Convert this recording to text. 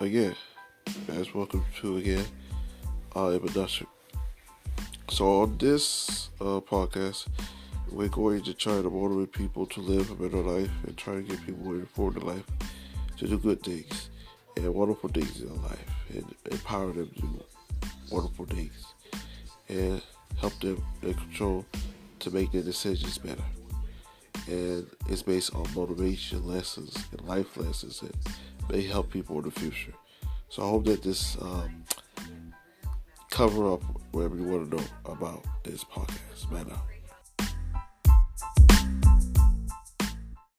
again, guys, welcome to again, uh, introduction. So on this uh, podcast, we're going to try to motivate people to live a better life and try to get people forward in life to do good things and wonderful things in life and empower them to do wonderful things and help them in control to make their decisions better. And it's based on motivation lessons and life lessons that may help people in the future. So I hope that this um, cover up whatever you want to know about this podcast. Man out.